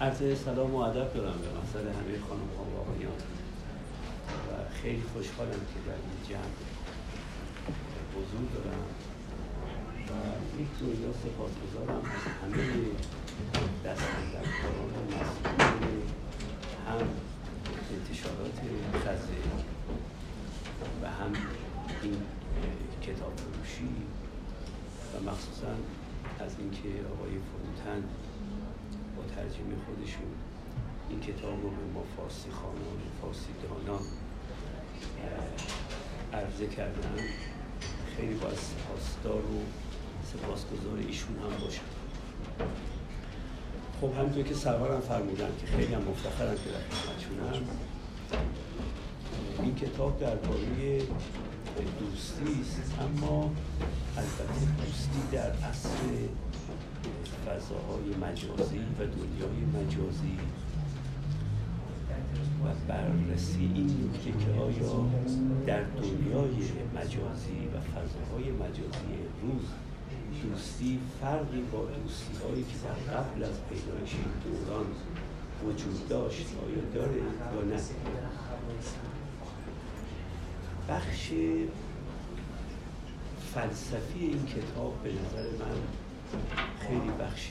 عرض سلام و ادب دارم به مثل همه خانم و آقایان. و خیلی خوشحالم که در این جمع حضور دارم و یک دنیا سپاسگزارم از همه دستندرکاران و مسئولین هم انتشارات خزه و هم این کتاب فروشی و مخصوصا از اینکه آقای فروتن ترجمه خودشون. این کتاب رو به ما فارسی خانان فارسی دانان عرضه کردن خیلی باید سپاسدار و سپاسگزار ایشون هم باشم. خب همینطور که سرورم فرمودن که خیلی هم مفتخرم که در خدمتشونم. این کتاب درباره دوستی است اما البته دوستی در اصل فضاهای مجازی و دنیای مجازی. و بررسی این نکته که آیا در دنیای مجازی و فضاهای مجازی امروز دوستی فرقی با دوستی هایی که در قبل از پیدایش دوران وجود داشت آیا داره یا نه؟ بخش فلسفی این کتاب به نظر من خیلی بخش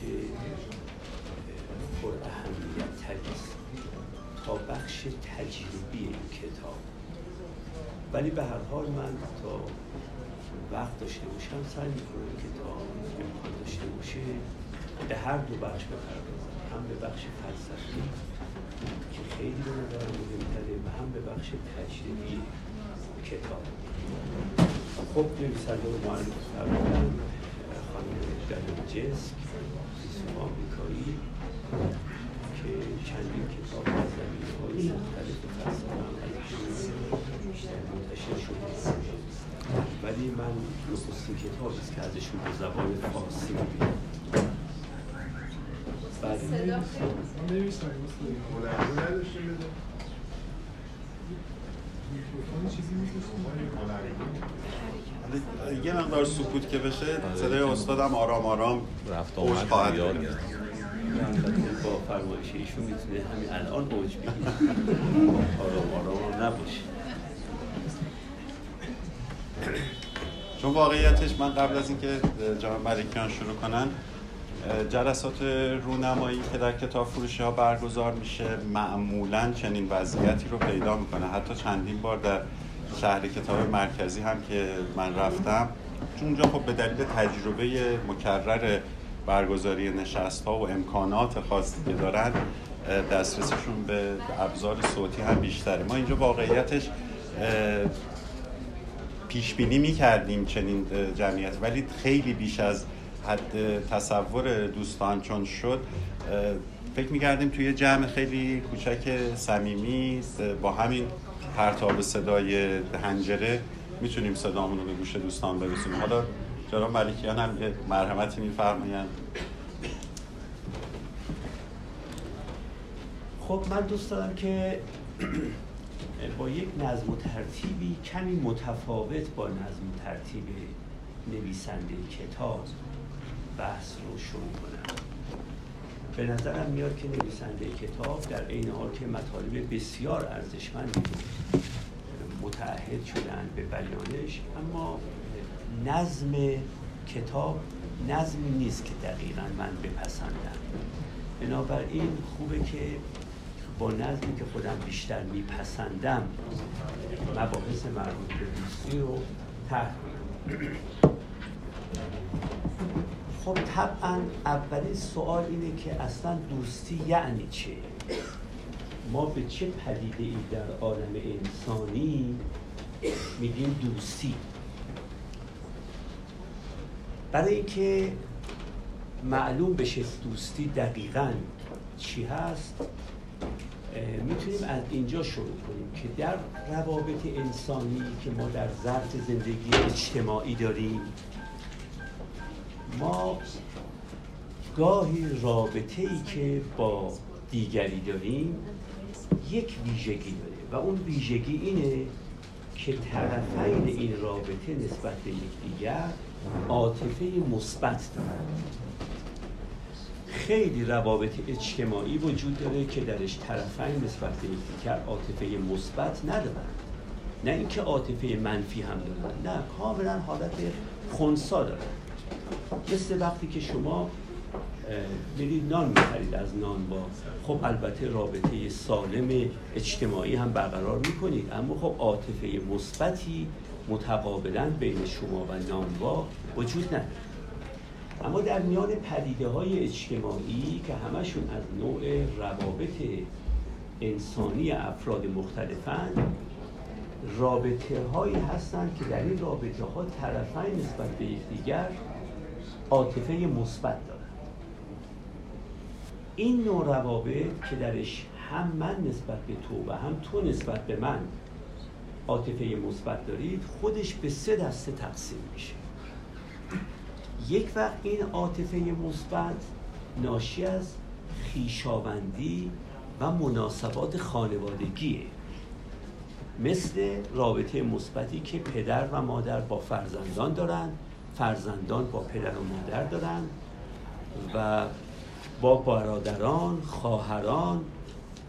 پر اهمیت تریست تا بخش تجربی این کتاب. ولی به هر حال من تا وقت داشته باشم سعی می‌کنم که تا امکان داشته باشه به هر دو بخش بپردازم. هم به بخش فلسفی که خیلی به نظر مهمتره و هم به بخش تجربی کتاب. خب نویسنده و معرف فرمودن فیلسوف آمریکایی که چندین کتاب از زمینه های مختلف فلسفه منتشر شده. ولی من نخستین کتاب است که ازشون به زبان فارسی. می‌بینم بعد یه مقدار سکوت که بشه صدای استادم آرام آرام رفت اوج آمد خواهد گرفت. با فرمایش ایشون می‌تونه همین الان اوج بگیره. آرام آرام هم نباشه. چون واقعیتش من قبل از اینکه جناب ملکیان شروع کنن جلسات رونمایی که در کتاب فروشی ها برگزار میشه معمولا چنین وضعیتی رو پیدا می‌کنه. حتی چندین بار در شهر کتاب مرکزی هم که من رفتم. چون اونجا خب به دلیل تجربه مکرر برگزاری نشست ها و امکانات خاصی که دارن دسترسیشون به ابزار صوتی هم بیشتره. ما اینجا واقعیتش پیش بینی می‌کردیم چنین جمعیت. ولی خیلی بیش از حد تصور دوستان چون شد فکر می‌کردیم توی جمع خیلی کوچک صمیمی با همین پرتاب صدای هنجره می‌تونیم صدامون رو به گوش دوستان برسونیم. حالا جناب ملکیان هم یه مرحمتی میفرمایند. خب من دوست دارم که با یک نظم و ترتیبی کمی متفاوت با نظم و ترتیب نویسنده کتاب بحث رو شروع کنم. به نظرم میاد که نویسنده کتاب در عین حال که مطالب بسیار ارزشمندی متعهد شدن به بیانش اما نظم کتاب نظمی نیست که دقیقا من بپسندم. بنابراین خوبه که با نظمی که خودم بیشتر میپسندم مباحث مربوط به دوستی رو طرح خب طبعا اولین سوال اینه که اصلا دوستی یعنی چه ما به چه پدیده ای در عالم انسانی میگیم دوستی؟ برای اینکه معلوم بشه دوستی دقیقا چی هست می‌تونیم از اینجا شروع کنیم که در روابط انسانی که ما در ظرف زندگی اجتماعی داریم ما گاهی رابطه ای که با دیگری داریم یک ویژگی داره و اون ویژگی اینه که طرفین این رابطه نسبت به یکدیگر عاطفه مثبت دارن. خیلی روابط اجتماعی وجود داره که درش طرفین نسبت به یکدیگر عاطفه مثبت ندارن. نه اینکه عاطفه منفی هم دارن نه کاملا حالت خونسا دارن. مثل وقتی که شما برید نان می‌خرید از نان با خب البته رابطه سالم اجتماعی هم برقرار می‌کنید اما خب عاطفه مثبتی متقابلا بین شما و نانوا وجود نداره. اما در میان پدیده های اجتماعی که همشون از نوع روابط انسانی افراد مختلفند رابطه هایی هستند که در این رابطه ها طرفین نسبت به یکدیگر عاطفه مثبت دارند این نوع روابط که درش هم من نسبت به تو و هم تو نسبت به من عاطفه مثبت دارید خودش به سه دسته تقسیم میشه. یک وقت این عاطفه مثبت ناشی از خیشاوندی و مناسبات خانوادگیه. مثل رابطه مثبتی که پدر و مادر با فرزندان دارند فرزندان با پدر و مادر دارند و با برادران خواهران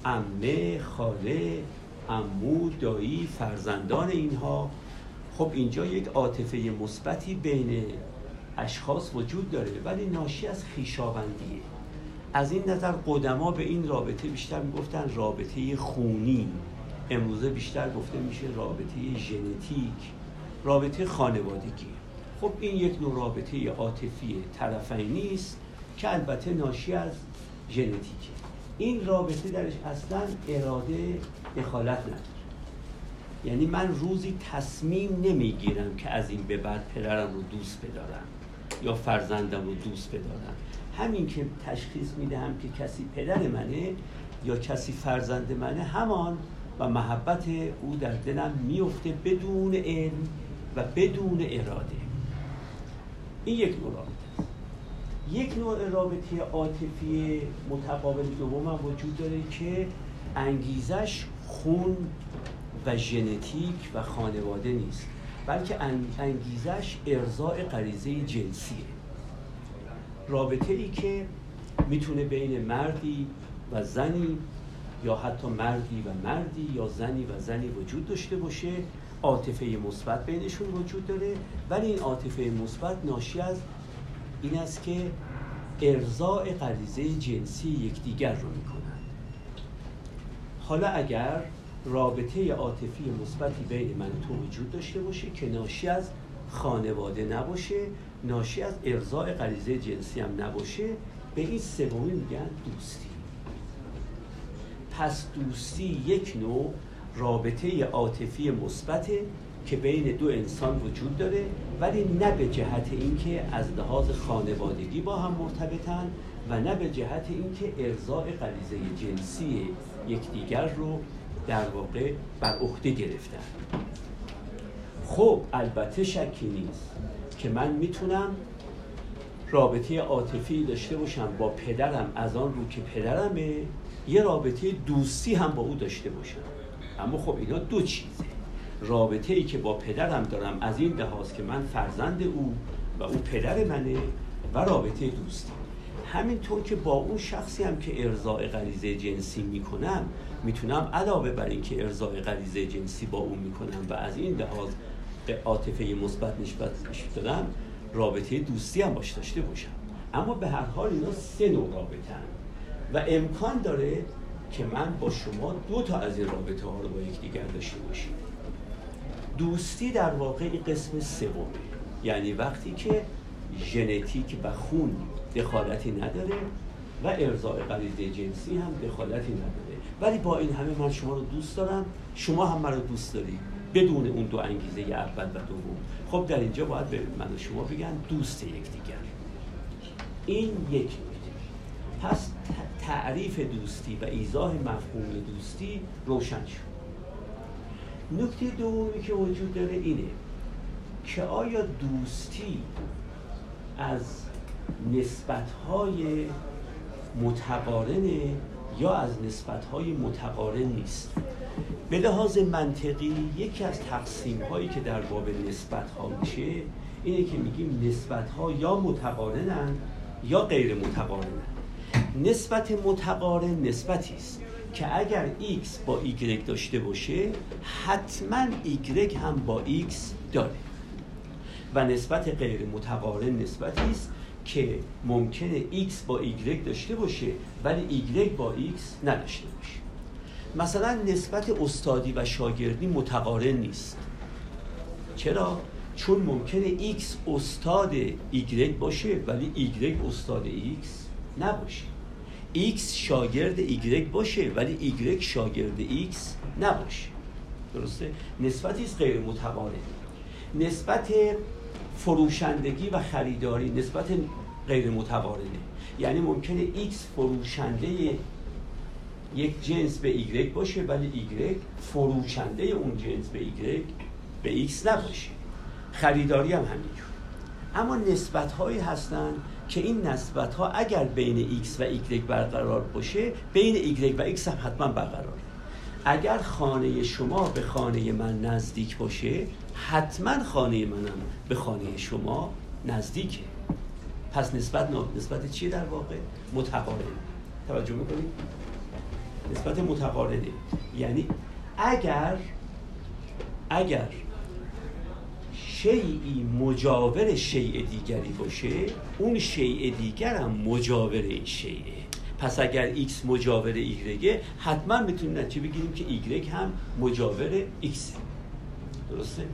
عمه خاله عمو دایی فرزندان اینها. خب اینجا یک عاطفه مثبتی بین اشخاص وجود داره ولی ناشی از خیشاوندیه از این نظر قدما به این رابطه بیشتر می‌گفتن رابطه خونی. امروزه بیشتر گفته میشه رابطه ژنتیک رابطه خانوادگی. خب این یک نوع رابطه عاطفی طرفینی است که البته ناشی از ژنتیکه. این رابطه درش اصلا اراده دخالت نداره. یعنی من روزی تصمیم نمی‌گیرم که از این به بعد پدرم رو دوست بدارم یا فرزندم رو دوست بدارم. همین که تشخیص می‌دهم که کسی پدر منه یا کسی فرزند منه همان و محبت او در دلم میفته بدون علم و بدون اراده. این یک نوع رابطه یک نوع رابطه عاطفی متقابل دوم هم وجود داره که انگیزش خون و ژنتیک و خانواده نیست بلکه انگیزش ارزای غریزه جنسیه. رابطه ای که می‌تونه بین مردی و زنی یا حتی مردی و مردی یا زنی و زنی وجود داشته باشه عاطفه مثبت بینشون وجود داره ولی این عاطفه مثبت ناشی از این است که ارزای غریزه جنسی یکدیگر رو می‌کنند. حالا اگر رابطه عاطفی مثبتی بین من تو وجود داشته باشه که ناشی از خانواده نباشه ناشی از ارزای غریزه جنسی هم نباشه به این سومی میگن دوستی. پس دوستی یک نوع رابطه عاطفی مثبته که بین دو انسان وجود داره ولی نه به جهت اینکه از لحاظ خانوادگی با هم مرتبطن و نه به جهت اینکه ارضاء غریزه جنسی یکدیگر رو در واقع بر عهده گرفتن. خب البته شکی نیست که من می‌تونم رابطه عاطفی داشته باشم با پدرم از آن رو که پدرمه یه رابطه دوستی هم با او داشته باشم. اما خب اینا دو چیزه. رابطه ای که با پدرم دارم از این لحاظ که من فرزند او و او پدر منه و رابطه دوستی همینطور که با اون شخصی هم که ارزای غریزه جنسی می‌کنم می‌تونم علاوه بر اینکه ارزای غریزه جنسی با اون می‌کنم و از این لحاظ عاطفه مثبت نسبت دادم رابطه دوستی هم باش داشته باشم. اما به هر حال اینا سه نوع رابطه هم. و امکان داره که من با شما دو تا از این رابطه ها رو با یکدیگر داشته باشیم. دوستی در واقع قسم سومه. یعنی وقتی که ژنتیک و خون دخالتی نداره و ارزای غریزه جنسی هم دخالتی نداره. ولی با این همه من شما رو دوست دارم. شما هم من رو دوست دارید بدون اون دو انگیزه اول و دوم. خب در اینجا باید به من و شما بگن دوست یکدیگر. این یک پس تعریف دوستی و ایزاه مفهوم دوستی روشن شد. نکته دومی که وجود داره اینه که آیا دوستی از نسبتهای متقارنه یا از نسبتهای متقارن نیست؟ به لحاظ منطقی یکی از تقسیم هایی که در باب نسبت ها میشه اینه که میگیم نسبت ها یا متقارنن یا غیر متقارنن نسبت متقارن نسبتی است که اگر x با y داشته باشه حتما y هم با x داره. و نسبت غیر متقارن نسبتی است که ممکنه x با y داشته باشه ولی y با x نداشته باشه. مثلا نسبت استادی و شاگردی متقارن نیست. چرا؟ چون ممکنه x استاد y باشه ولی y استاد x نباشه. X شاگرد y باشه ولی y شاگرد x نباشه. درسته؟ نسبتی است غیر متقارن نسبت فروشندگی و خریداری نسبت غیر متقارنه یعنی ممکنه x فروشنده یک جنس به Y باشه ولی Y فروشنده اون جنس به Y به X نباشه. خریداری هم همینجور. اما نسبت هایی هستن که این نسبت ها اگر بین X و Y برقرار باشه بین Y و X هم حتما برقراره اگر خانه شما به خانه من نزدیک باشه حتما خانه منم به خانه شما نزدیکه. پس نسبت نسبت چیه در واقع؟ متقارن توجه می‌کنید؟ نسبت متقارنه. یعنی اگر اگر شیعی مجاور شیء دیگری باشه اون شیء دیگر هم مجاور این شیعه. پس اگر x مجاور y حتما می‌تونیم نتیجه بگیریم که y هم مجاور x درسته؟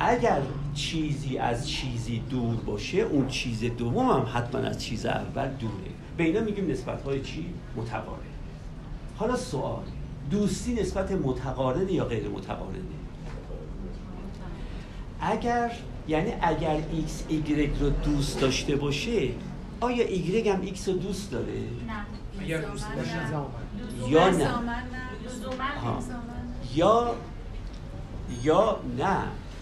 اگر چیزی از چیزی دور باشه اون چیز دوم هم حتما از چیز اول دوره. به اینا میگیم نسبت های چی؟ متقارن. حالا سوال دوستی نسبت متقارن یا غیر متقارنه؟ اگر یعنی اگر x y رو دوست داشته باشه آیا y هم x رو دوست داره؟ نه. یا نه. یا یا نه.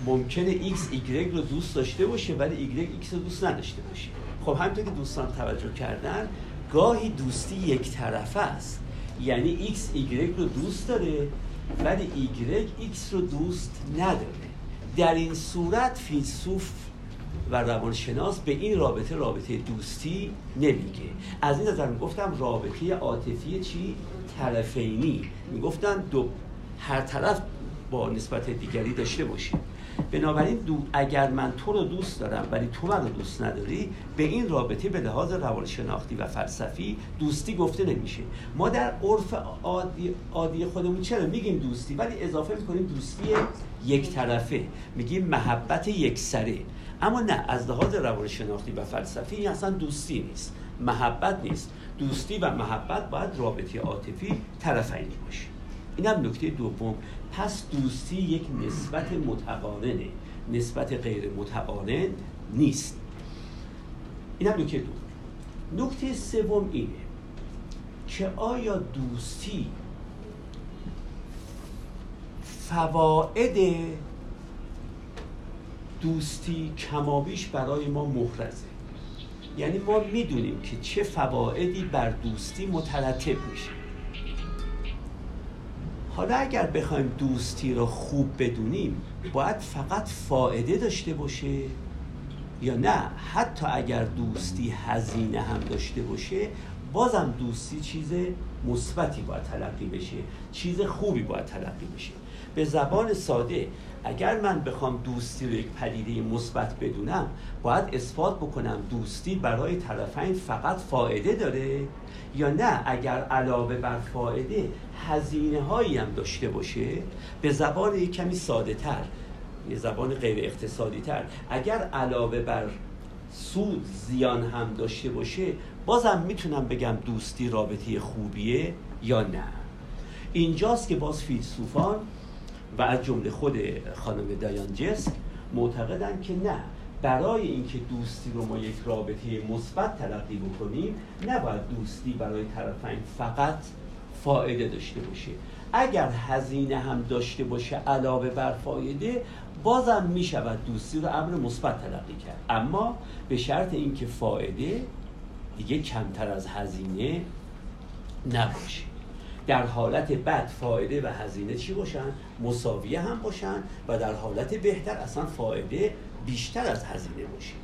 ممکنه x y رو دوست داشته باشه ولی y x رو دوست نداشته باشه. خب همینطور که دوستان توجه کردن گاهی دوستی یک طرفه است. یعنی x y رو دوست داره ولی y x رو دوست نداره. در این صورت فیلسوف و روانشناس به این رابطه رابطه دوستی نمیگه. از این نظر می‌گفتم رابطه عاطفی چی؟ طرفینی. می‌گفتن دو هر طرف با نسبت دیگری داشته باشیم بنابراین دو اگر من تو رو دوست دارم ولی تو من رو دوست نداری به این رابطه به لحاظ روانشناختی و فلسفی دوستی گفته نمیشه. ما در عرف عادی, عادی خودمون چرا میگیم دوستی؟ ولی اضافه می‌کنیم دوستی یک طرفه. میگیم محبت یک سره. اما نه از لحاظ روانشناختی و فلسفی این اصلا دوستی نیست. محبت نیست. دوستی و محبت باید رابطه عاطفی طرفینی باشه. این هم نکته دوم. پس دوستی یک نسبت متقارنه نسبت غیر متقارن نیست. این هم نکته دوم. نکته سوم اینه که آیا دوستی فواید دوستی کمابیش برای ما محرزه. یعنی ما می‌دونیم که چه فوایدی بر دوستی مترتب میشه. حالا اگر بخوایم دوستی رو خوب بدونیم باید فقط فائده داشته باشه یا نه. حتی اگر دوستی هزینه هم داشته باشه بازم دوستی چیز مثبتی باید تلقی بشه چیز خوبی باید تلقی بشه. به زبان ساده. اگر من بخوام دوستی رو یک پدیده مثبت بدونم باید اثبات بکنم دوستی برای طرفین فقط فائده داره یا نه؟ اگر علاوه بر فائده هزینه هایی هم داشته باشه به زبان یک کمی ساده تر یه زبان غیر اقتصادی تر اگر علاوه بر سود زیان هم داشته باشه بازم می‌تونم بگم دوستی رابطه خوبیه یا نه. اینجاست که باز فیلسوفان و از جمله خود خانم دایان جس معتقدن که نه برای اینکه دوستی رو ما یک رابطه مثبت تلقی بکنیم نباید دوستی برای طرفین فقط فایده داشته باشه. اگر هزینه هم داشته باشه علاوه بر فایده بازم می شود دوستی رو امر مثبت تلقی کرد. اما به شرط اینکه فایده دیگه کمتر از هزینه نباشه. در حالت بد فایده و هزینه چی باشن؟ مساویه هم باشن و در حالت بهتر اصلا فایده بیشتر از هزینه باشه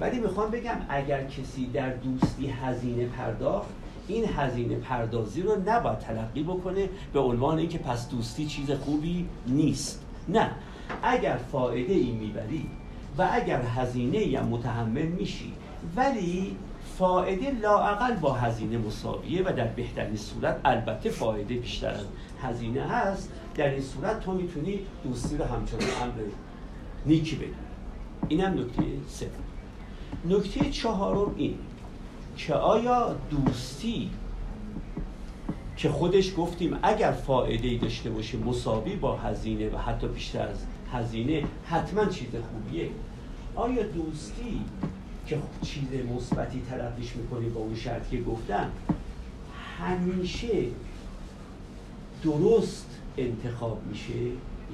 ولی می‌خوام بگم اگر کسی در دوستی هزینه پرداخت این هزینه پردازی رو نباید تلقی بکنه به عنوان اینکه پس دوستی چیز خوبی نیست. نه. اگر فایده ای می‌بری و اگر هزینه یا متحمل میشی ولی فایده لاعقل با هزینه مساویه و در بهترین صورت البته فایده بیشتر از هزینه هست. در این صورت تو می‌تونی دوستی رو همچنان امر نیکی بدونی اینم نکته سه. نکته چهارم این که آیا دوستی که خودش گفتیم اگر فایده داشته باشه مساوی با هزینه و حتی بیشتر از هزینه حتما چیز خوبیه. آیا دوستی که چیز مثبتی تلقیش می‌کنی با اون شرطی که گفتم همیشه درست انتخاب میشه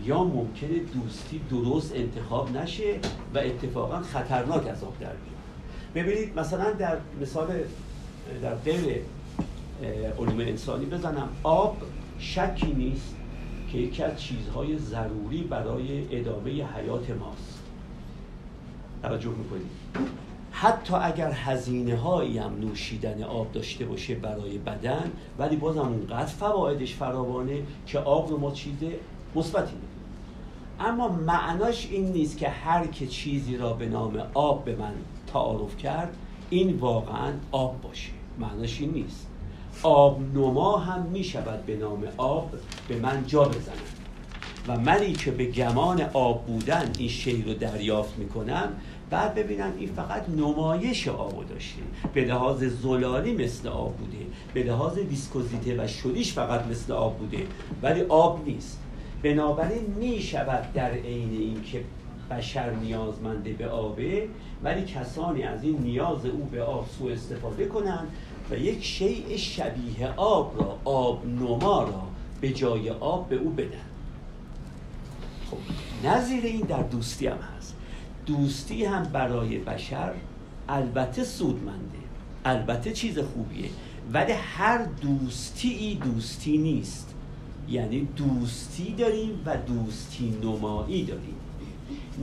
یا ممکنه دوستی درست انتخاب نشه و اتفاقا خطرناک از آب در بیاد. ببینید مثلا در مثال در غیر علوم انسانی بزنم. آب شکی نیست که یکی از چیزهای ضروری برای ادامه حیات ماست. توجه می‌کنید؟ حتی اگر هزینه هایی هم نوشیدن آب داشته باشه برای بدن ولی بازم اونقدر فوایدش فراوانه که آب رو ما چیز مثبتی اما معناش این نیست که هر که چیزی را به نام آب به من تعارف کرد این واقعا آب باشه. معناش این نیست. آب نما هم می شود به نام آب به من جا بزنم و منی که به گمان آب بودن این شی رو دریافت می کنم بعد ببینم این فقط نمایش آب داشته. به لحاظ زلالی مثل آب بوده. به لحاظ ویسکوزیته و شدیش فقط مثل آب بوده. ولی آب نیست. بنابراین می شود در عین اینکه بشر نیازمنده به آبه ولی کسانی از این نیاز او به آب سوء استفاده کنند و یک شیء شبیه آب را آب نما را به جای آب به او بدن. خب نظیر این در دوستی هم هست. دوستی هم برای بشر البته سودمنده البته چیز خوبیه ولی هر دوستی ای دوستی نیست. یعنی دوستی داریم و دوستی نمایی داریم.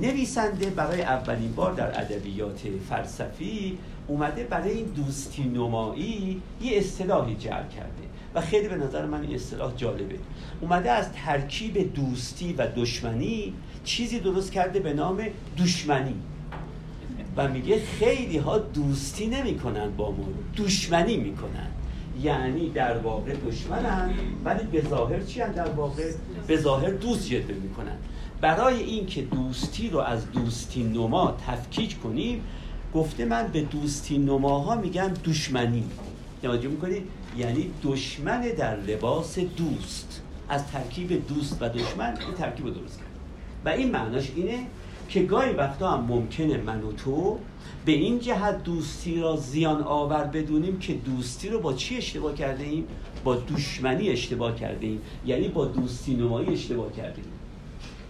نویسنده برای اولین بار در ادبیات فلسفی اومده برای این دوستی نمایی یه اصطلاحی جعل کرده و خیلی به نظر من این اصطلاح جالبه. اومده از ترکیب دوستی و دشمنی چیزی درست کرده به نام دشمنی و میگه خیلی ها دوستی نمی‌کنن با ما دشمنی می‌کنن. یعنی در واقع دشمنن ولی به ظاهر چی در واقع به ظاهر دوست جلوه می‌کنن. برای اینکه دوستی رو از دوستی نما تفکیک کنیم گفته من به دوستی نماها میگم دشمنی توجه می‌کنید؟ یعنی دشمن در لباس دوست. از ترکیب دوست و دشمن این ترکیب رو درست کرد. و این معناش اینه که گاهی وقتا هم ممکنه من و تو به این جهت دوستی را زیان آور بدونیم که دوستی رو با چی اشتباه کرده ایم؟ با دشمنی اشتباه کرده ایم. یعنی با دوستی نمایی اشتباه کرده ایم.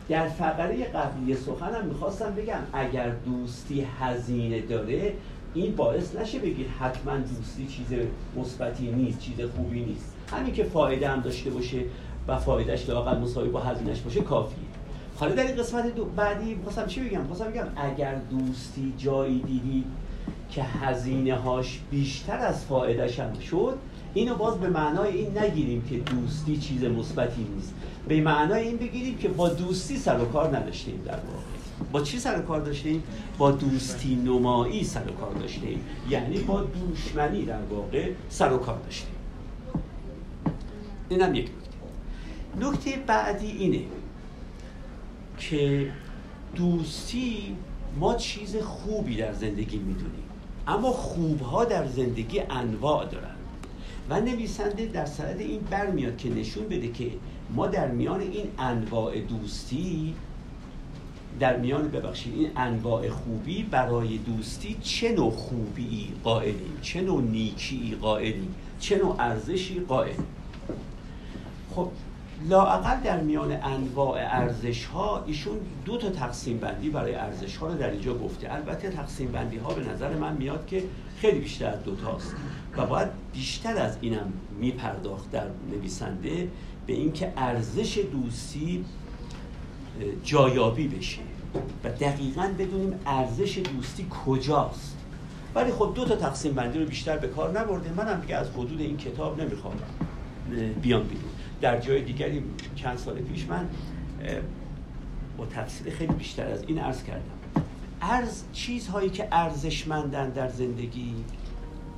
در فقره قبلی سخنم می‌خواستم بگم. اگر دوستی هزینه داره این باعث نشه بگید حتما دوستی چیز مثبتی نیست چیز خوبی نیست. همین که فایده هم داشته باشه و فایدهش لاقل مساوی با هزینهش باشه کافیه. حالا در این قسمت دو بعدی می‌خواستم چی بگم؟ می‌خواستم بگم اگر دوستی جایی دیدید که هزینه هاش بیشتر از فایدهش هم شد اینو باز به معنای این نگیریم که دوستی چیز مثبتی نیست. به معنای این بگیریم که با دوستی سر و کار نداشتیم در واقع. با چی سر و کار داشتیم؟ با دوستی نمایی سر و کار داشتیم. یعنی با دشمنی در واقع سر و کار داشتیم. اینم یک نکته. نکته بعدی اینه که دوستی ما چیز خوبی در زندگی می‌دونیم. اما خوبها در زندگی انواع دارن. و نویسنده در سند این برمیاد که نشون بده که ما در میان این انواع دوستی در میان ببخشید این انواع خوبی برای دوستی چه نوع خوبی قائلیم چه نوع نیکی قائلیم چه نوع ارزشی قائلیم. خب لاقل در میان انواع ارزش ها ایشون دو تا تقسیم بندی برای ارزش ها رو در اینجا گفته. البته تقسیم بندی ها به نظر من میاد که خیلی بیشتر از دو تاست و باید بیشتر از اینم میپرداخت در نویسنده به اینکه ارزش دوستی جایابی بشه و دقیقا بدونیم ارزش دوستی کجاست. ولی خب دو تا تقسیم بندی رو بیشتر به کار نبرده. منم دیگه از حدود این کتاب نمی‌خوام بیان بیرون. در جای دیگری چند سال پیش من با تفصیل خیلی بیشتر از این عرض کردم. ارز چیزهایی که ارزشمندن در زندگی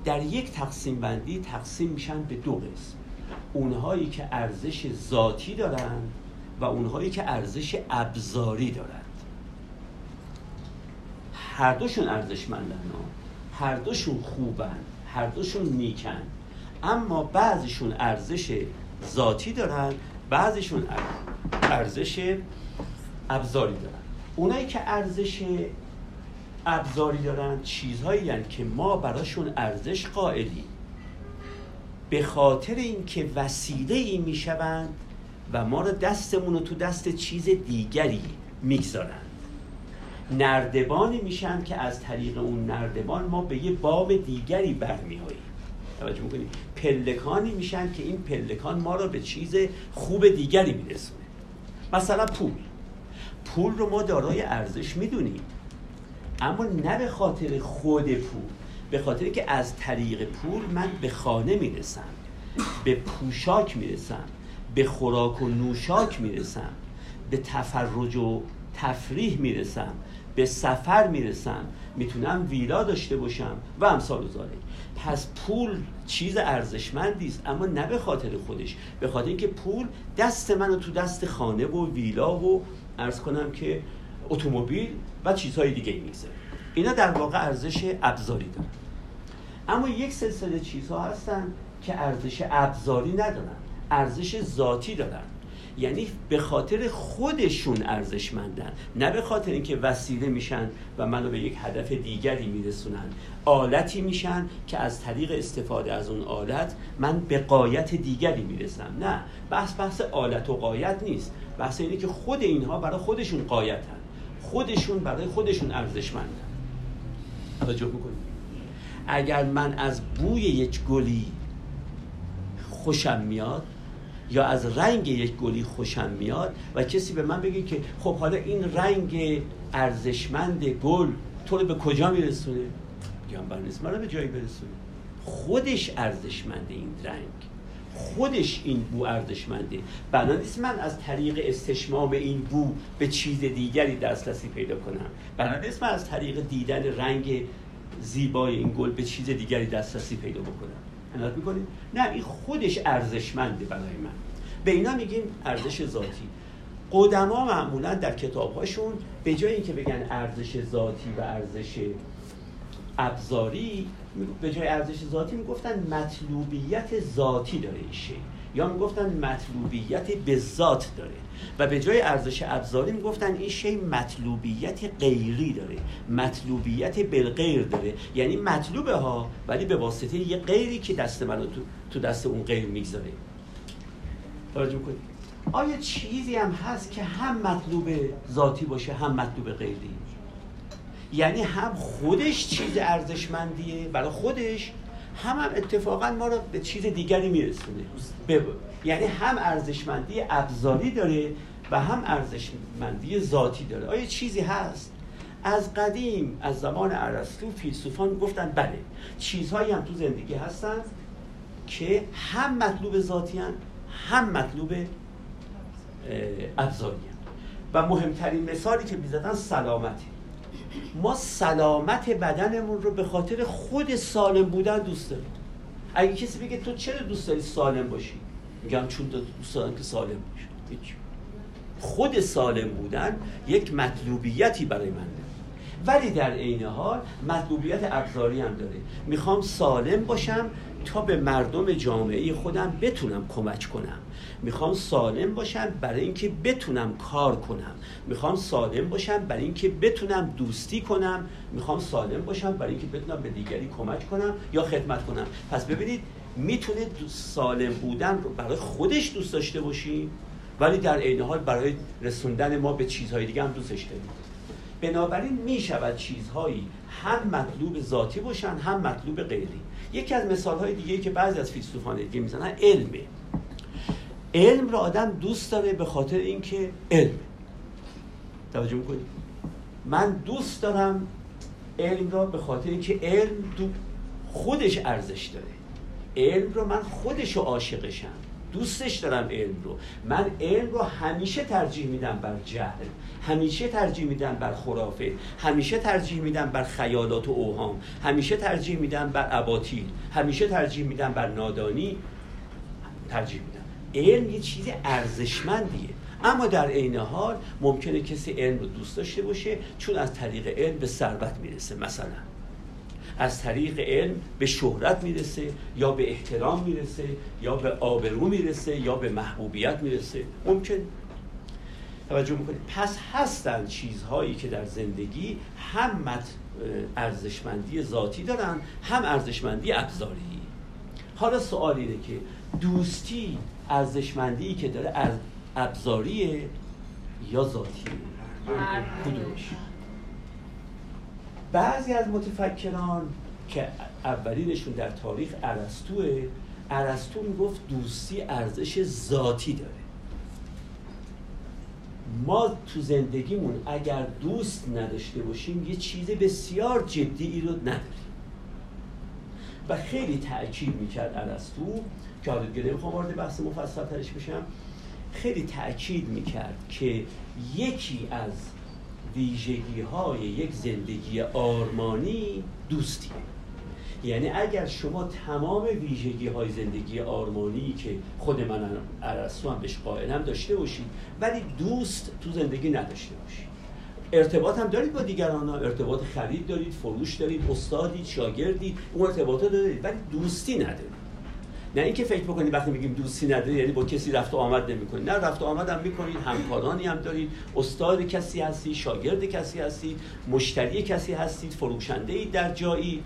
در یک تقسیم بندی تقسیم میشن به دو قسم. اونهایی که ارزش ذاتی دارند و اونهایی که ارزش ابزاری دارند هر دوشون ارزشمندن هر دوشون خوبن. هر دوشون نیکن. اما بعضیشون ارزش ذاتی دارن بعضیشون ارزش ابزاری دارن. اونایی که ارزش ابزاری دارن چیزهایی یعنی که ما براشون ارزش قائلیم. به خاطر اینکه وسیله ای می‌شوند و ما رو دستمون رو تو دست چیز دیگری می‌گذارند. نردبانی میشن که از طریق اون نردبان ما به یه باب دیگری برمیاییم توجه می‌کنیم پلکانی میشن که این پلکان ما رو به چیز خوب دیگری میرسونه. مثلا پول. پول رو ما دارای ارزش می‌دونیم. اما نه به خاطر خود پول به خاطر که از طریق پول من به خانه می‌رسم به پوشاک می‌رسم به خوراک و نوشاک می‌رسم به تفرج و تفریح می‌رسم. به سفر می‌رسم می‌تونم ویلا داشته باشم و امثال زاره پس پول چیز ارزشمندی است اما نه به خاطر خودش. به خاطر اینکه پول دست منو تو دست خانه و ویلا و ارز کنم که اتومبیل و چیزهای دیگه می‌گذاره اینا در واقع ارزش ابزاری دارن. اما یک سلسله چیزها هستن که ارزش ابزاری ندارن ارزش ذاتی دارن. یعنی به خاطر خودشون ارزشمندن نه به خاطر اینکه وسیله میشن و منو به یک هدف دیگری میرسونن. آلتی میشن که از طریق استفاده از اون آلت من به قایت دیگری می‌رسم. نه بحث بحث آلت و قایت نیست. بحث اینه که خود اینها برای خودشون قایتن. خودشون برای خودشون ارزشمندن. توجه می‌کنید اگر من از بوی یک گلی خوشم میاد یا از رنگ یک گلی خوشم میاد و کسی به من بگه که خب حالا این رنگ ارزشمند گل تو رو به کجا میرسونه؟ میگم بر نیست من به جایی برسونه. خودش ارزشمند این رنگ. خودش این بو ارزشمنده. بنا نیست من از طریق استشمام این بو به چیز دیگری دسترسی پیدا کنم. بنا نیست من از طریق دیدن رنگ زیبای این گل به چیز دیگری دسترسی پیدا بکنم. عنایت می‌کنید نه این خودش ارزشمنده برای من. به اینا میگیم ارزش ذاتی. قدما معمولا در کتابهاشون به جای اینکه بگن ارزش ذاتی و ارزش ابزاری به جای ارزش ذاتی می‌گفتن مطلوبیت ذاتی داره این شی. یا می‌گفتن مطلوبیت به ذات داره. و به جای ارزش ابزاری می‌گفتن این شی مطلوبیت غیری داره. مطلوبیت بالغیر داره. یعنی مطلوبه ها ولی به واسطه یه غیری که دست منو تو, تو دست اون غیر می‌گذاره. توجه کنید. آیا چیزی هم هست که هم مطلوب ذاتی باشه هم مطلوب غیری؟ یعنی هم خودش چیز ارزشمندیه برای خودش هم, هم اتفاقا ما رو به چیز دیگری میرسونه. یعنی هم ارزشمندی ابزاری داره و هم ارزشمندی ذاتی داره. آیا چیزی هست؟ از قدیم از زمان ارسطو فیلسوفان گفتن بله چیزهایی هم تو زندگی هستن که هم مطلوب ذاتی هم مطلوب ابزاری و مهمترین مثالی که می‌زدن سلامتی ما سلامت بدنمون رو به خاطر خود سالم بودن دوست داریم. اگه کسی بگه تو چرا دوست داری سالم باشی؟ میگم چون دوست دارم که سالم باشی خود سالم بودن یک مطلوبیتی برای من داره. ولی در عین حال مطلوبیت ابزاری هم داره. می‌خوام سالم باشم تا به مردم جامعه خودم بتونم کمک کنم. می‌خوام سالم باشم برای اینکه بتونم کار کنم. می‌خوام سالم باشم برای اینکه بتونم دوستی کنم. می‌خوام سالم باشم برای اینکه بتونم به دیگری کمک کنم یا خدمت کنم. پس ببینید می‌تونه سالم بودن رو برای خودش دوست داشته باشی ولی در عین حال برای رسوندن ما به چیزهای دیگه هم دوستش داریم بنابراین می‌شود چیزهایی هم مطلوب ذاتی باشن هم مطلوب غیری. یکی از مثال های دیگه که بعضی از فیلسوفان دیگه می‌زنن علمه. علم را آدم دوست داره به خاطر اینکه علم. توجه می‌کنید من دوست دارم علم را به خاطر اینکه علم خودش ارزش داره. علم رو من خودش عاشقشم. دوستش دارم علم رو. من علم رو همیشه ترجیح میدم بر جهل همیشه ترجیح میدم بر خرافه همیشه ترجیح میدم بر خیالات و اوهام همیشه ترجیح میدم بر اباطیل همیشه ترجیح میدم بر نادانی. ترجیح میدم. علم یه چیز ارزشمندیه. اما در عین حال ممکنه کسی علم رو دوست داشته باشه چون از طریق علم به ثروت می‌رسه مثلا. از طریق علم به شهرت می‌رسه یا به احترام می‌رسه یا به آبرو می‌رسه یا به محبوبیت می‌رسه. ممکن. توجه می‌کنید. پس هستن چیزهایی که در زندگی هم ارزشمندی ذاتی دارن هم ارزشمندی ابزاری. حالا سوال اینه که دوستی ارزشمندی که داره از ابزاریه یا ذاتیه؟ کدومش؟ بعضی از متفکران که اولینشون در تاریخ ارسطوه ارسطو می‌گفت دوستی ارزش ذاتی داره. ما تو زندگیمون اگر دوست نداشته باشیم یه چیز بسیار جدی ای رو نداریم. و خیلی تأکید می‌کرد ارسطو که حالا دیگه نمی‌خوام وارد بحث مفصل ترش بشم خیلی تأکید می‌کرد که یکی از ویژگی های یک زندگی آرمانی دوستیه یعنی اگر شما تمام ویژگی های زندگی آرمانی که خود من ارسطو هم بهش قائلم داشته باشید ولی دوست تو زندگی نداشته باشید. ارتباط هم دارید با دیگران ها ارتباط خرید دارید فروش دارید استادید شاگردید اون ارتباطات دارید ولی دوستی ندارید. نه اینکه فکر بکنید وقتی میگیم دوستی نداری یعنی با کسی رفت و آمد نمی‌کنید. نه رفت و آمد هم می‌کنید همکارانی هم دارید استاد کسی هستی شاگرد کسی هستید مشتری کسی هستید فروشنده ای در جایی.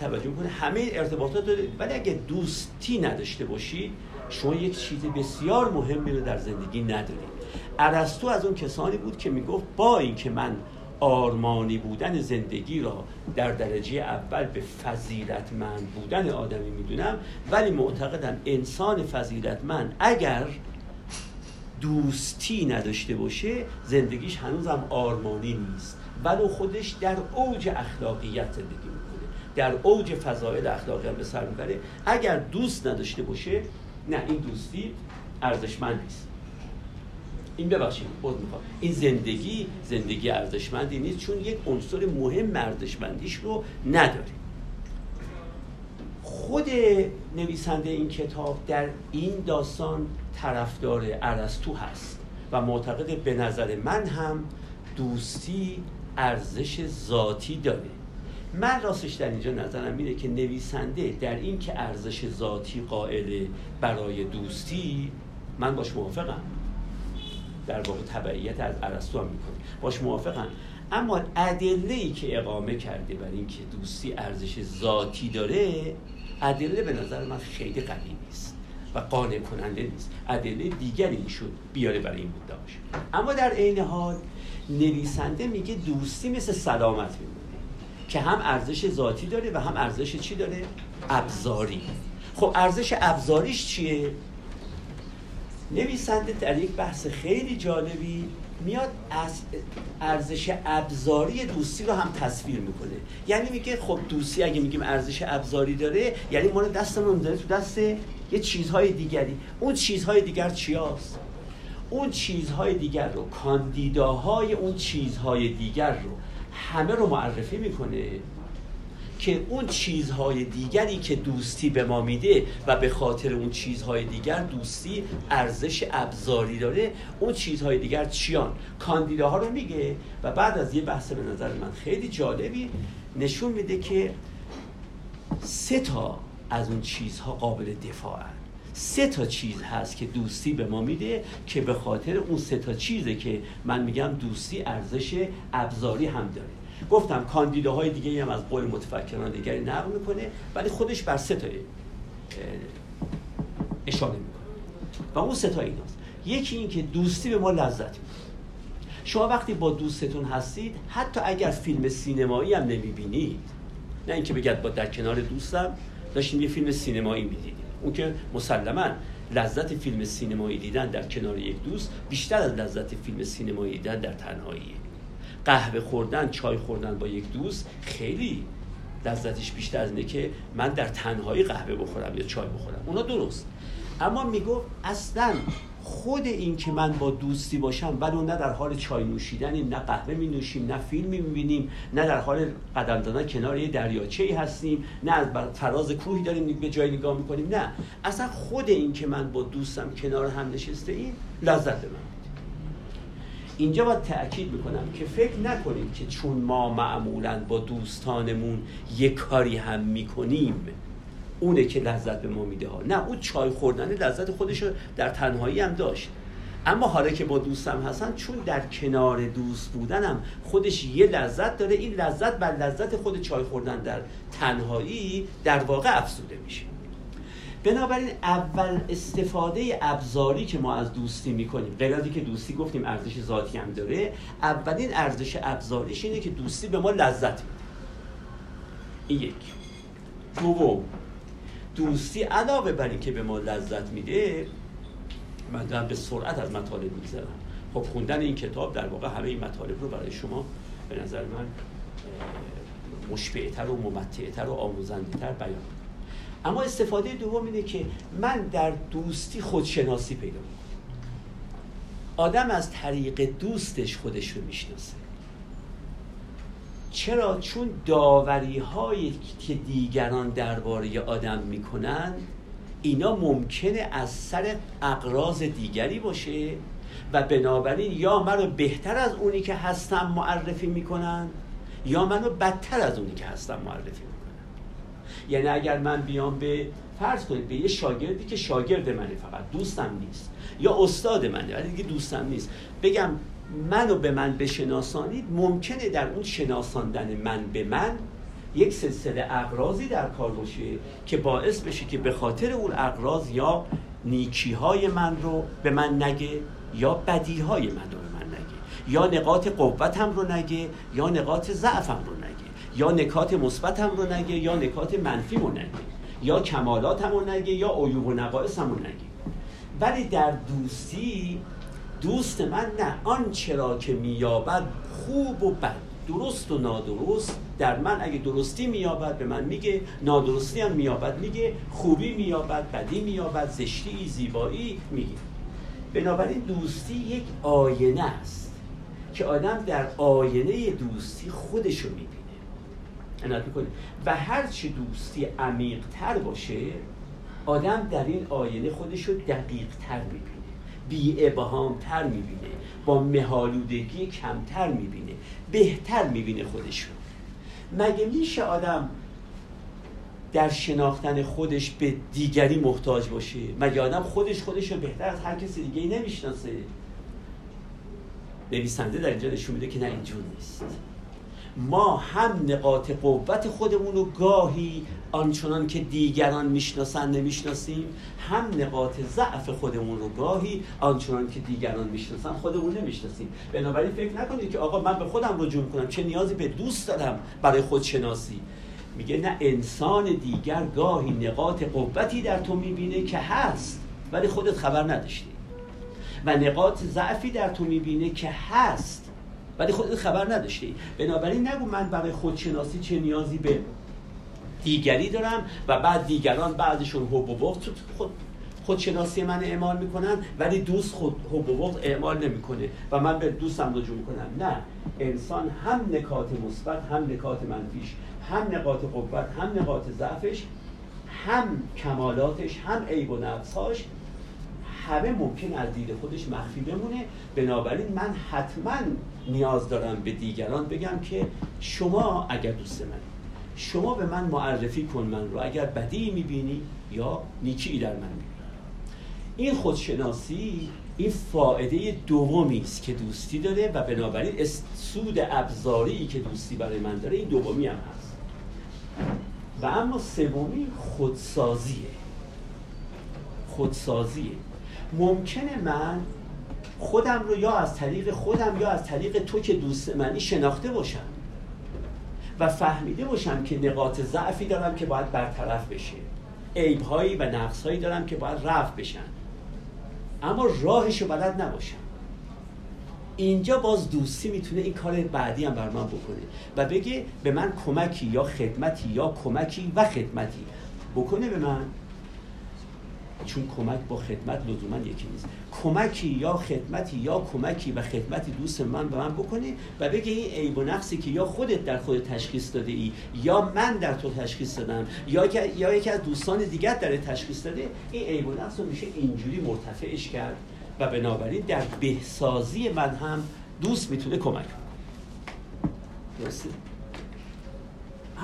توجه کنید همه ارتباطات دارید. ولی اگه دوستی نداشته باشید شما یک چیز بسیار مهمی رو در زندگی ندارید. ارسطو از اون کسانی بود که می‌گفت با اینکه من آرمانی بودن زندگی را در درجه اول به فضیلتمند بودن آدمی می‌دونم ولی معتقدم انسان فضیلتمند اگر دوستی نداشته باشه زندگیش هنوزم آرمانی نیست. ولو خودش در اوج اخلاقیت زندگی می‌کنه. در اوج فضایل اخلاقی هم به سر می‌بره. اگر دوست نداشته باشه نه این دوستی ارزشمند نیست. این ببخشید بود می‌خوام. این زندگی زندگی ارزشمندی نیست چون یک عنصر مهم ارزشمندیش رو نداره. خود نویسنده این کتاب در این داستان طرفدار ارسطو هست و معتقد به نظر من هم دوستی ارزش ذاتی داره. من راستش در اینجا نظرم اینه که نویسنده در این که ارزش ذاتی قائل برای دوستی من باش موافقم. در واقع تبعیت از ارسطو هم می‌کنه باش موافقم. اما ادله ای که اقامه کرده برای اینکه دوستی ارزش ذاتی داره ادله به نظر من خیلی قوی نیست و قانع کننده نیست. ادله دیگری می‌شد بیاره برای این مدعا اما در عین حال نویسنده میگه دوستی مثل سلامت میمونه که هم ارزش ذاتی داره و هم ارزش چی داره؟ ابزاری. خب ارزش ابزاریش چیه؟ نویسنده در یک بحث خیلی جالبی میاد از ارزش ابزاری دوستی رو هم تصویر می‌کنه. یعنی میگه خب دوستی اگه میگیم ارزش ابزاری داره یعنی ما دستمون داره تو دست یه چیزهای دیگری. اون چیزهای دیگر چی هست؟ اون چیزهای دیگر رو کاندیداهای اون چیزهای دیگر رو همه رو معرفی می‌کنه. که اون چیزهای دیگری که دوستی به ما میده و به خاطر اون چیزهای دیگر دوستی ارزش ابزاری داره. اون چیزهای دیگر چیان؟ کاندیداها رو میگه و بعد از یه بحث به نظر من خیلی جالبی نشون میده که سه تا از اون چیزها قابل دفاعن. سه تا چیز هست که دوستی به ما میده که به خاطر اون سه تا چیزه که من میگم دوستی ارزش ابزاری هم داره. گفتم کاندیداهای دیگه هم از قول متفکران دیگری نقل می‌کنه ولی خودش بر سه تا اشاره می‌کنه. و اون سه تا ایناست. یکی این که دوستی به ما لذت میده شما وقتی با دوستتون هستید حتی اگر فیلم سینمایی هم نمی‌بینید نه اینکه بگید با در کنار دوستم داشتیم یه فیلم سینمایی می‌دیدیم. اون که مسلما لذت فیلم سینمایی دیدن در کنار یک دوست بیشتر از لذت فیلم سینمایی دیدن در تنهاییه قهوه خوردن چای خوردن با یک دوست خیلی لذتش بیشتر از اینه که من در تنهایی قهوه بخورم یا چای بخورم. اونا درست. اما میگو اصلا خود این که من با دوستی باشم ولو نه در حال چای نوشیدنیم نه قهوه می نوشیم نه فیلمی می بینیم نه در حال قدم دادن کنار یه دریاچه هستیم نه از فراز کوهی داریم به جای نگاه می‌کنیم نه. اصلا خود این که من با دوستم کنار هم نشسته این لذت من اینجا باید تأکید می‌کنم که فکر نکنید که چون ما معمولا با دوستانمون یک کاری هم می‌کنیم اونه که لذت به ما میده ها. نه اون چای خوردن لذت خودش در تنهایی هم داشت. اما حالا که با دوستم هستن چون در کنار دوست بودنم خودش یه لذت داره این لذت بر لذت خود چای خوردن در تنهایی در واقع افزوده میشه. بنابراین اول استفاده ابزاری که ما از دوستی می‌کنیم غیر که دوستی گفتیم ارزش ذاتی هم داره اولین ارزش ابزاریش اینه که دوستی به ما لذت میده. این یک. دوم دوستی علاوه بر که به ما لذت میده من دارم به سرعت از مطالب میگذرم خب خوندن این کتاب در واقع همه این مطالب رو برای شما به نظر من مشبعتر و ممتعتر و آموزنده تر بیان. اما استفاده دوم اینه که من در دوستی خودشناسی پیدا می‌کنم. آدم از طریق دوستش خودش رو می‌شناسه. چرا؟ چون داوری هایی که دیگران درباره آدم می‌کنن اینا ممکنه از سر اقراض دیگری باشه و بنابراین یا منو بهتر از اونی که هستم معرفی می‌کنن یا منو بدتر از اونی که هستم معرفی می‌کنن. یعنی اگر من بیام به فرض کنید به یه شاگردی که شاگرد منه فقط دوستم نیست. یا استاد منه ولی دیگه دوستم نیست. بگم منو به من بشناسانید ممکنه در اون شناساندن من به من یک سلسله اقرازی در کار باشه که باعث بشه که به خاطر اون اقراض یا نیکی های من رو به من نگه یا بدی های من رو به من نگه. یا نقاط قوتم رو نگه یا نقاط ضعفم رو نگه. یا نکات مثبتم رو نگه یا نکات منفی رو نگه. یا کمالاتم رو نگه یا عیوب و نقایصم رو نگه. ولی در دوستی دوست من نه. آنچه را که مییابد خوب و بد. درست و نادرست. در من اگه درستی مییابد به من میگه. نادرستی هم مییابد میگه. خوبی مییابد بدی مییابد زشتی زیبایی میگه. بنابراین دوستی یک آینه است که آدم در آینه دوستی خودش رو می‌بینه عنایت می‌کنه و هرچی دوستی عمیقتر باشه آدم در این آینه خودش رو دقیقتر می‌بینه بی ابهام تر می‌بینه با مهالودگی کمتر می‌بینه بهتر می‌بینه خودش رو. مگه میشه آدم در شناختن خودش به دیگری محتاج باشه؟ مگه آدم خودش خودش رو بهتر از هر کسی دیگه ای نمی‌شناسه؟ نویسنده در اینجا نشون میده که نه اینجور نیست. ما هم نقاط قوت خودمون رو گاهی آنچنان که دیگران می‌شناسن نمی‌شناسیم هم نقاط ضعف خودمون رو گاهی آنچنان که دیگران می‌شناسن خودمون نمی‌شناسیم. بنابراین فکر نکنید که آقا من به خودم رجوع کنم چه نیازی به دوست دارم برای خودشناسی. میگه نه انسان دیگر گاهی نقاط قوتی در تو می‌بینه که هست ولی خودت خبر نداشتی. و نقاط ضعفی در تو می‌بینه که هست. ولی خودت خبر نداشتی. بنابراین نگو من برای خودشناسی چه نیازی به دیگری دارم و بعد دیگران بعضشون حب و بغض خود خودشناسی من اعمال می‌کنن ولی دوست خود حب و اعمال نمی‌کنه و من به دوستم رجوع می‌کنم. نه انسان هم نکات مثبت هم نکات منفیش هم نقاط قوت هم نقاط ضعفش هم کمالاتش هم عیب و نقصهاش همه ممکن از دید خودش مخفی بمونه. بنابراین من حتما نیاز دارم به دیگران بگم که شما اگر دوست من شما به من معرفی کن من رو اگر بدی می‌بینی یا نیکی در من می‌بینی. این خودشناسی این فائده دومی است که دوستی داره و بنابراین سود ابزاری که دوستی برای من داره این دومی هم هست. و اما سومی خودسازیه. خودسازیه. ممکنه من خودم رو یا از طریق خودم یا از طریق تو که دوست منی شناخته باشم و فهمیده باشم که نقاط ضعفی دارم که باید برطرف بشه. عیبهایی و نقصهایی دارم که باید رفع بشن. اما راهش رو بلد نباشم. اینجا باز دوستی می‌تونه این کار بعدی هم بر من بکنه و بگه به من کمکی یا خدمتی یا کمکی و خدمتی. بکنه به من؟ چون کمک با خدمت لزوما یکی نیست. کمکی یا خدمتی یا کمکی و خدمتی دوست من به من بکنه و بگه این عیب و نقصی که یا خودت در خود تشخیص داده ای یا من در تو تشخیص دادم یا یا یکی از دوستان دیگر در تشخیص داده این عیب و نقص رو میشه اینجوری مرتفعش کرد و بنابراین در بهسازی من هم دوست می‌تونه کمک کنه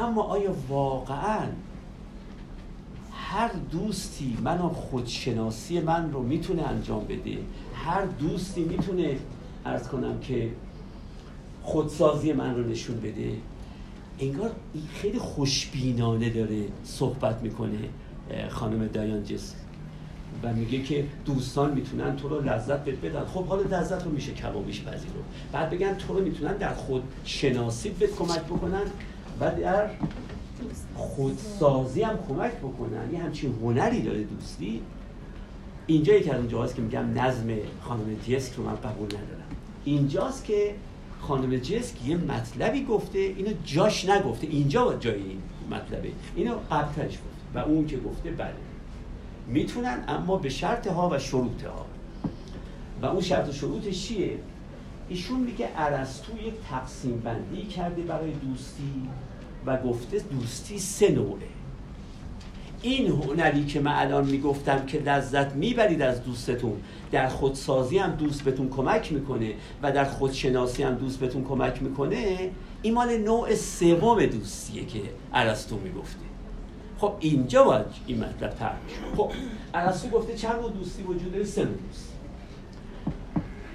اما آیا واقعا هر دوستی من خودشناسی من رو می‌تونه انجام بده. هر دوستی می‌تونه ارز کنم که خودسازی من رو نشون بده. انگار این خیلی خوشبینانه داره صحبت می‌کنه خانم دایان جس و میگه که دوستان می‌تونن تو رو لذت بدن. خب حالا لذت رو میشه کمابیش رو بعد بگن تو رو می‌تونن در خود شناسی به کمک بکنن. و در خودسازی هم کمک بکنن. یه همچین هنری داره دوستی. اینجا یکی از اونجاست که میگم نظم خانم جسک رو من قبول ندارم. اینجاست که خانم جسک یه مطلبی گفته اینو جاش نگفته. اینجا جای این مطلبه. اینو قبلترش گفته. و اون که گفته بله. می‌تونن اما به شرط ها و شروط ها. و اون شرط و شروطش چیه؟ ایشون میگه ارسطو یک تقسیم بندی کرده برای دوستی. و گفته دوستی سه نوعه. این هنری که من الان می‌گفتم که لذت می‌برید از دوستتون در خودسازی هم دوست بهتون کمک می‌کنه و در خودشناسی هم دوست بهتون کمک می‌کنه این مال نوع سوم دوستیه که ارسطو می‌گفته. خب اینجا باید این مطلب تر خب ارسطو گفته چند نوع دوستی وجود داره؟ سه نوع دوستی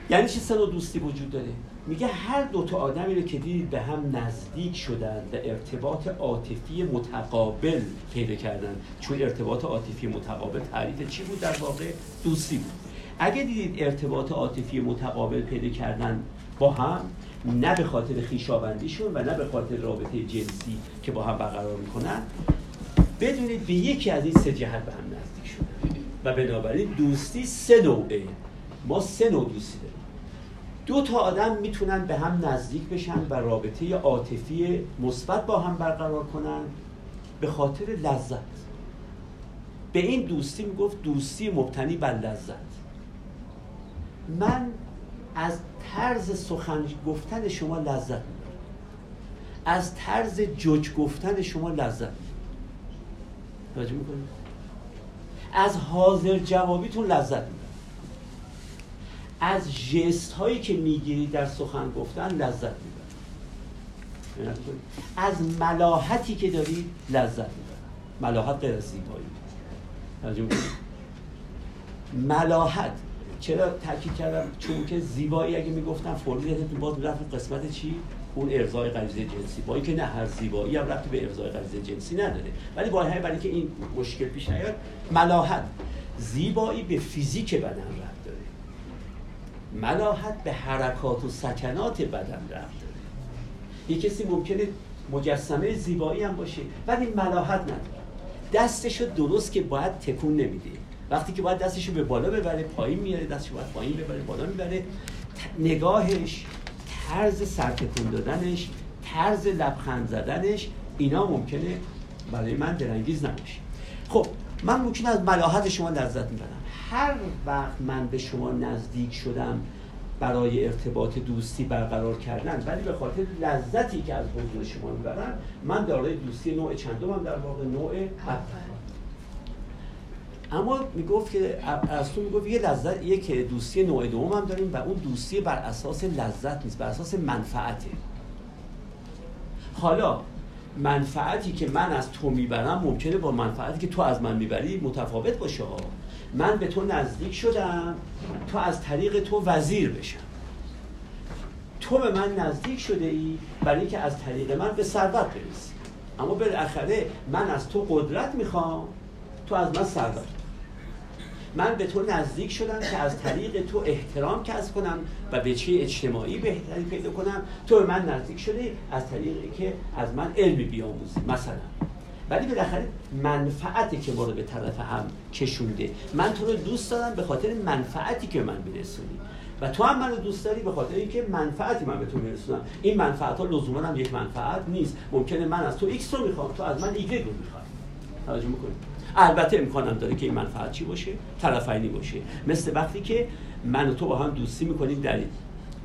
یعنی چه سه نوع دوستی وجود داره؟ میگه هر دو تا آدمی رو که دیدید به هم نزدیک شدن و ارتباط عاطفی متقابل پیدا کردن. چون ارتباط عاطفی متقابل تعریف چی بود در واقع؟ دوستی بود. اگه دیدید ارتباط عاطفی متقابل پیدا کردن با هم نه به خاطر خیشاوندیشون و نه به خاطر رابطه جنسی که با هم برقرار می‌کنن بدونید به یکی از این سه جهت به هم نزدیک شدن. و بنابراین دوستی سه نوعه. ما سه نوع دوستی داریم. دو تا آدم می‌تونن به هم نزدیک بشن و رابطه عاطفی مثبت با هم برقرار کنن به خاطر لذت. به این دوستی می‌گفت دوستی مبتنی بر لذت. من از طرز سخن گفتن شما لذت می‌برم. از طرز جوج گفتن شما لذت می‌برم. از حاضر جوابیتون لذت می‌برم. از جست هایی که می‌گیری در سخن گفتن لذت می‌بری از ملاحتی که داری لذت می‌بری ملاحت از زیبایی ملاحت. چرا تاکید کردم؟ چون که زیبایی اگه می‌گفتم فرمی باز می‌رفت قسمت چی؟ اون ارزای غریزه جنسی. با اینکه نه هر زیبایی هم رفت به ارزای غریزه جنسی نداره. ولی با همین برای اینکه این مشکل پیش نیاد ملاحت. زیبایی به فیزیک بدن رفت. ملاحت به حرکات و سکنات بدن رفت. داره یه کسی ممکنه مجسمه زیبایی هم باشه ولی ملاحت نداره. دستشو درست که باید تکون نمیده. وقتی که باید دستشو به بالا ببره پایین میاره دستشو باید پایین ببره بالا می‌بره. نگاهش طرز سرتکون دادنش طرز لبخند زدنش اینا ممکنه برای من درنگیز نباشه. خب من ممکن از ملاحت شما لذت می‌برم هر وقت من به شما نزدیک شدم برای ارتباط دوستی برقرار کردن ولی به خاطر لذتی که از حضور شما می‌برم من دارای دوستی نوع چندم هم در واقع نوع اول. اما می‌گفت که از تو می‌گفت یه لذت یک دوستی نوع دوم هم داریم و اون دوستی بر اساس لذت نیست بر اساس منفعته. حالا منفعتی که من از تو می‌برم ممکنه با منفعتی که تو از من می‌بری متفاوت باشه. من به تو نزدیک شدم تو از طریق تو وزیر بشم. تو به من نزدیک شده ای برای اینکه از طریق من به ثروت برسی. اما بالاخره من از تو قدرت می‌خوام تو از من ثروت من به تو نزدیک شدم که از طریق تو احترام کسب کنم و به چه اجتماعی بهتری پیدا کنم. تو به من نزدیک شده از طریقی که از من علمی بیاموزی. مثلا ولی بالاخره منفعتی که ما رو به طرف هم کشونده. من تو رو دوست دارم به خاطر منفعتی که من برسونی و تو هم منو دوست داری به خاطر اینکه منفعتی من به تو میرسونم. این منفعت ها لزوما هم یک منفعت نیست. ممکنه من از تو ایکس رو می‌خوام تو از من ایگرگ رو می‌خوای. توجه می‌کنی؟ البته امکانم داره که این منفعت چی باشه؟ طرفینی باشه. مثل وقتی که من و تو با هم دوستی می‌کنیم در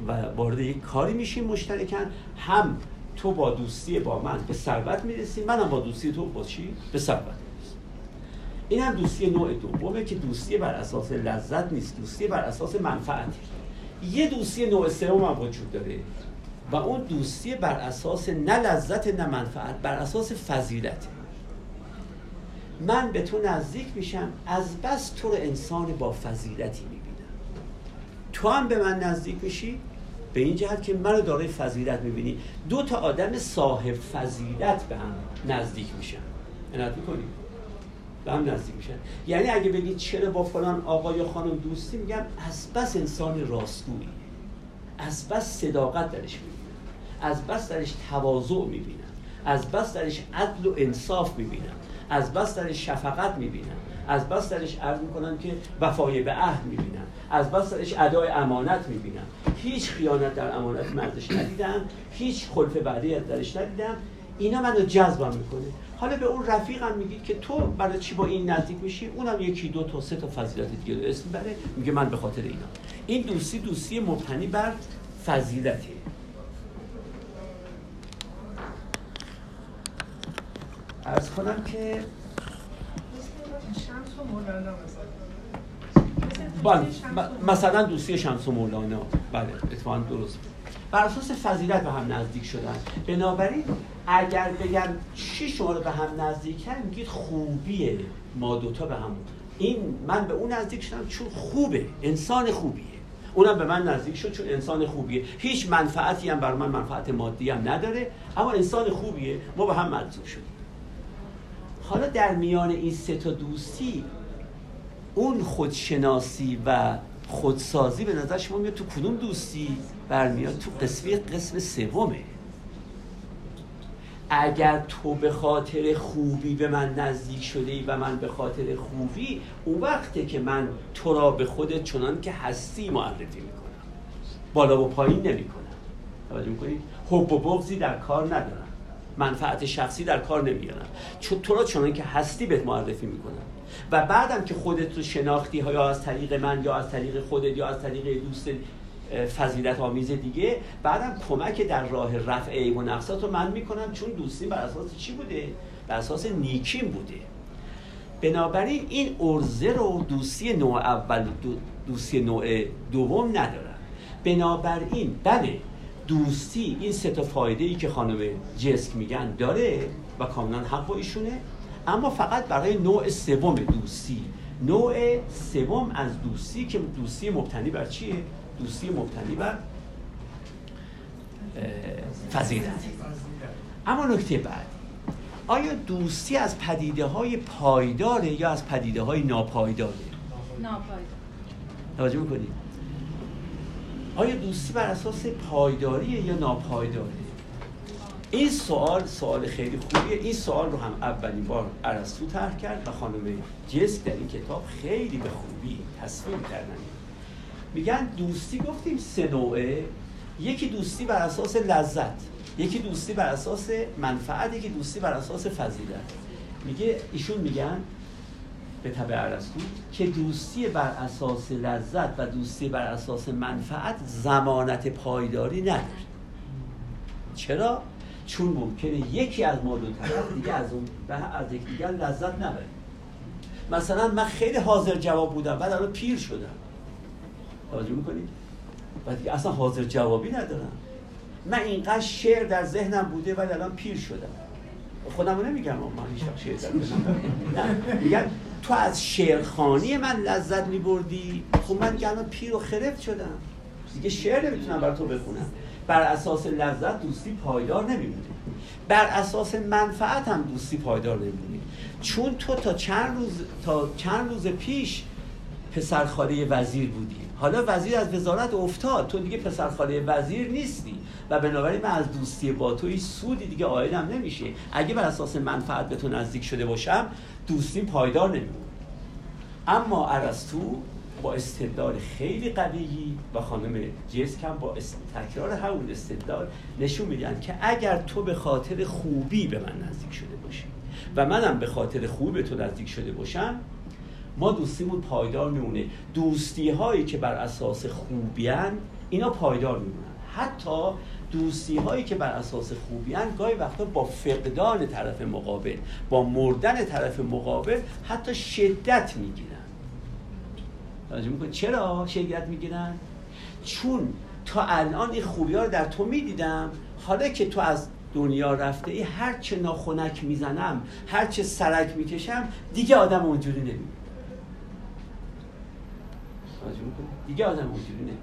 و وارد یک کاری میشیم مشترکاً هم تو با دوستی با من به ثروت می‌رسی منم با دوستی تو با چی؟ به ثروت می‌رسیم این هم دوستی نوع دومه که دوستی بر اساس لذت نیست دوستی بر اساس منفعتی یه دوستی نوع سوم هم وجود داره و اون دوستی بر اساس نه لذت نه منفعت بر اساس فضیلته. من به تو نزدیک میشم از بس تو رو انسان با فضیلتی می‌بینم. تو هم به من نزدیک میشی؟ به این جهت که منو دارای فضیلت می‌بینی. دو تا آدم صاحب فضیلت به هم نزدیک میشن. عنایت می‌کنی؟ به هم نزدیک میشن. یعنی اگه بگید چرا با فلان آقا یا خانم دوستی میگم از بس انسان راستگویی از بس صداقت درش می‌بینم از بس درش تواضع می‌بینم از بس درش عدل و انصاف می‌بینم از بس درش شفقت می‌بینم از بس درش عرض می‌کنم که وفای به عهد می‌بینم از بس درش ادای امانت می‌بینم. هیچ خیانت در امانت مردش ندیدم هیچ خلف بعدی درش ندیدم. اینا منو جذبم می‌کنه. حالا به اون رفیقم میگید که تو برای چی با این نزدیک میشی؟ اونم یکی دو تا سه تا فضیلت دیگه اسم بره میگه من به خاطر اینا. این دوستی دوستی مبتنی بر فضیلته. ارز کنم که بله مثلا دوستی شمس و مولانا. بله اتفاقا درست. بر اساس فضیلت به هم نزدیک شدن. بنابراین اگر بگم چی شما رو به هم نزدیک کرد میگید خوبیه. ما دوتا به هم این من به اون نزدیک شدم چون خوبه. انسان خوبیه. اونم به من نزدیک شد چون انسان خوبیه. هیچ منفعتی هم بر من منفعت مادی هم نداره اما انسان خوبیه. ما به هم مجذوب شدیم. حالا در میان این سه تا دوستی اون خودشناسی و خودسازی به نظر شما میاد تو کدوم دوستی برمیاد؟ تو قسمی قسم سومه. اگر تو به خاطر خوبی به من نزدیک شده ای و من به خاطر خوبی اون وقته که من تو را به خودت چنان که هستی معرفی می‌کنم. بالا و پایین نمی‌کنم. توجه می‌کنید؟ حب و بغضی در کار ندارم. منفعت شخصی در کار نمیارم تو را چنان که هستی بهت معرفی می‌کنم. و بعدم که خودت رو شناختی ها یا از طریق من یا از طریق خودت یا از طریق دوست فضیلت آمیز دیگه بعدم کمک در راه رفع عیب و نقصات رو من می‌کنم چون دوستی بر اساس چی بوده؟ بر اساس نیکیم بوده. بنابراین این ارزه رو دوستی نوع اول دوستی نوع دوم ندارن بنابراین بله دوستی این سه تا فایده ای که خانم جسک میگن داره و کاملا حق با ایشونه. اما فقط برای نوع سوم دوستی. نوع سوم از دوستی که دوستی مبتنی بر چیه؟ دوستی مبتنی بر فضیلت. اما نکته بعد. آیا دوستی از پدیده های پایداره یا از پدیده های ناپایداره؟ ناپایدار. توجه می‌کنید آیا دوستی بر اساس پایداریه یا ناپایداره؟ این سوال سوال خیلی خوبیه. این سوال رو هم اولین بار ارسطو طرح کرد و خانم جسک در این کتاب خیلی به خوبی تصمیم کردن. میگن دوستی گفتیم سه نوعه. یکی دوستی بر اساس لذت یکی دوستی بر اساس منفعت یکی دوستی بر اساس فضیلت. میگه ایشون میگن به تبع ارسطو که دوستی بر اساس لذت و دوستی بر اساس منفعت زمانت پایداری نداره چرا؟ چون ممکنه یکی از ما دو طرف دیگه از اون از یکدیگر لذت نبره مثلا من خیلی حاضر جواب بودم بعد الان پیر شدم. توجه می‌کنید و دیگه اصلا حاضر جوابی ندارم. من اینقدر شعر در ذهنم بوده ولی الان پیر شدم. خودم رو نمیگم من هیچ شعر نه میگم تو از شعرخانی من لذت میبردی. خب من دیگه الان پیر و خرفت شدم. دیگه شعر نمی‌تونم بر تو بخونم. بر اساس لذت دوستی پایدار نمیمونه بر اساس منفعت هم دوستی پایدار نمیمونه چون تو تا چند روز تا چند روز پیش پسرخاله وزیر بودی. حالا وزیر از وزارت افتاد. تو دیگه پسرخاله وزیر نیستی. و بنابراین من از دوستی با تو هیچ سودی دیگه آیدم نمیشه. اگه بر اساس منفعت به تو نزدیک شده باشم دوستی پایدار نمیمونه اما ارسطو با استدلال خیلی قویی و خانم جسک هم با تکرار همون استدلال نشون میدن که اگر تو به خاطر خوبی به من نزدیک شده باشی و منم به خاطر خوبی به تو نزدیک شده باشم ما دوستیمون پایدار میمونه. دوستی هایی که بر اساس خوبیان اینا پایدار میمونن. حتی دوستی هایی که بر اساس خوبیان گاهی وقتا با فقدان طرف مقابل با مردن طرف مقابل حتی شدت می‌گیرن. چرا شدت می‌گیرن؟ چون تا الان این خوبی ها رو در تو می‌دیدم. حالا که تو از دنیا رفته ای هر چه ناخونک می‌زنم هر چه سرک می‌کشم دیگه آدم اونجوری نمیده دیگه آدم اونجوری نمیده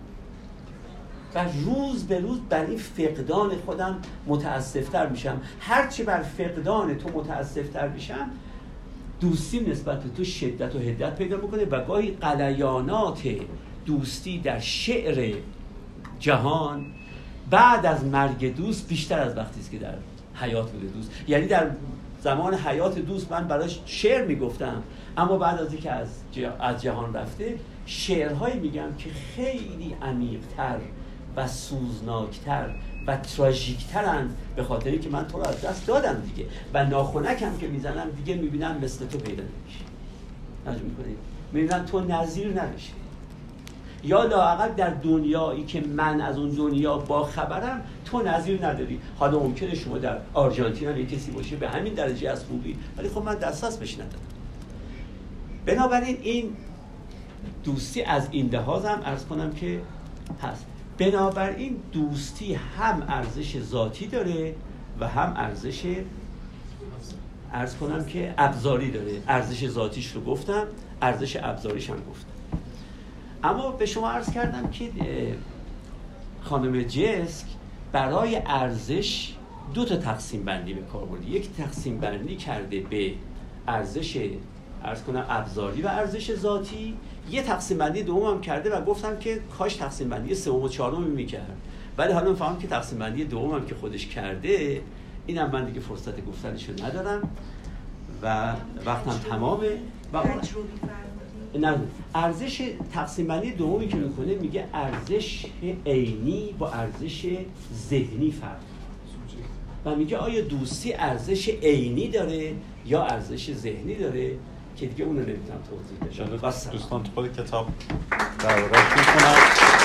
و روز به روز بر این فقدان خودم متاسفتر میشم. هرچی بر فقدان تو متاسفتر میشم دوستی نسبت به تو شدت و هدت پیدا می‌کنه و گاهی قلیانات دوستی در شعر جهان بعد از مرگ دوست بیشتر از وقتی است که در حیات بوده دوست. یعنی در زمان حیات دوست من براش شعر می‌گفتم اما بعد از اینکه از, از جهان رفته شعرهایی میگم که خیلی عمیقتر و سوزناکتر و تراژیکترن به خاطر اینکه من تو رو از دست دادم دیگه. و ناخونکم که می‌زنم دیگه می‌بینم مثل تو پیدا نمیشه. نجم می‌کنید می‌بینم تو نظیر نمیشه یا لاقل در دنیایی که من از اون دنیا با خبرم تو نظیر نداری. حالا ممکنه شما در آرژانتین هم کسی باشه به همین درجه از خوبی ولی خب من دسترس بهش ندارم بنابراین این دوستی از این لحاظم ارز کنم که هست. بنابراین دوستی هم ارزش ذاتی داره و هم ارزش ارز کنم که ابزاری داره. ارزش ذاتیش رو گفتم ارزش ابزاریش هم گفتم. اما به شما عرض کردم که خانم جسک برای ارزش دو تا تقسیم بندی به کار برده. یک تقسیم بندی کرده به ارزش ارز کنم ابزاری و ارزش ذاتی یه تقسیم بندی دوم هم کرده و گفتم که کاش تقسیم بندی سوم و چهارم می‌کرد ولی حالا فهم که تقسیم بندی دوم هم که خودش کرده اینم من دیگه فرصت گفتنشو ندارم و وقتم تمامه. و نه ارزش تقسیم بندی دومی که می‌کنه میگه ارزش عینی با ارزش ذهنی فرق و میگه آیا دوستی ارزش عینی داره یا ارزش ذهنی داره؟ که دیگه اونو نمی‌تونم توضیح بدم دوستان تو خود کتاب در کنم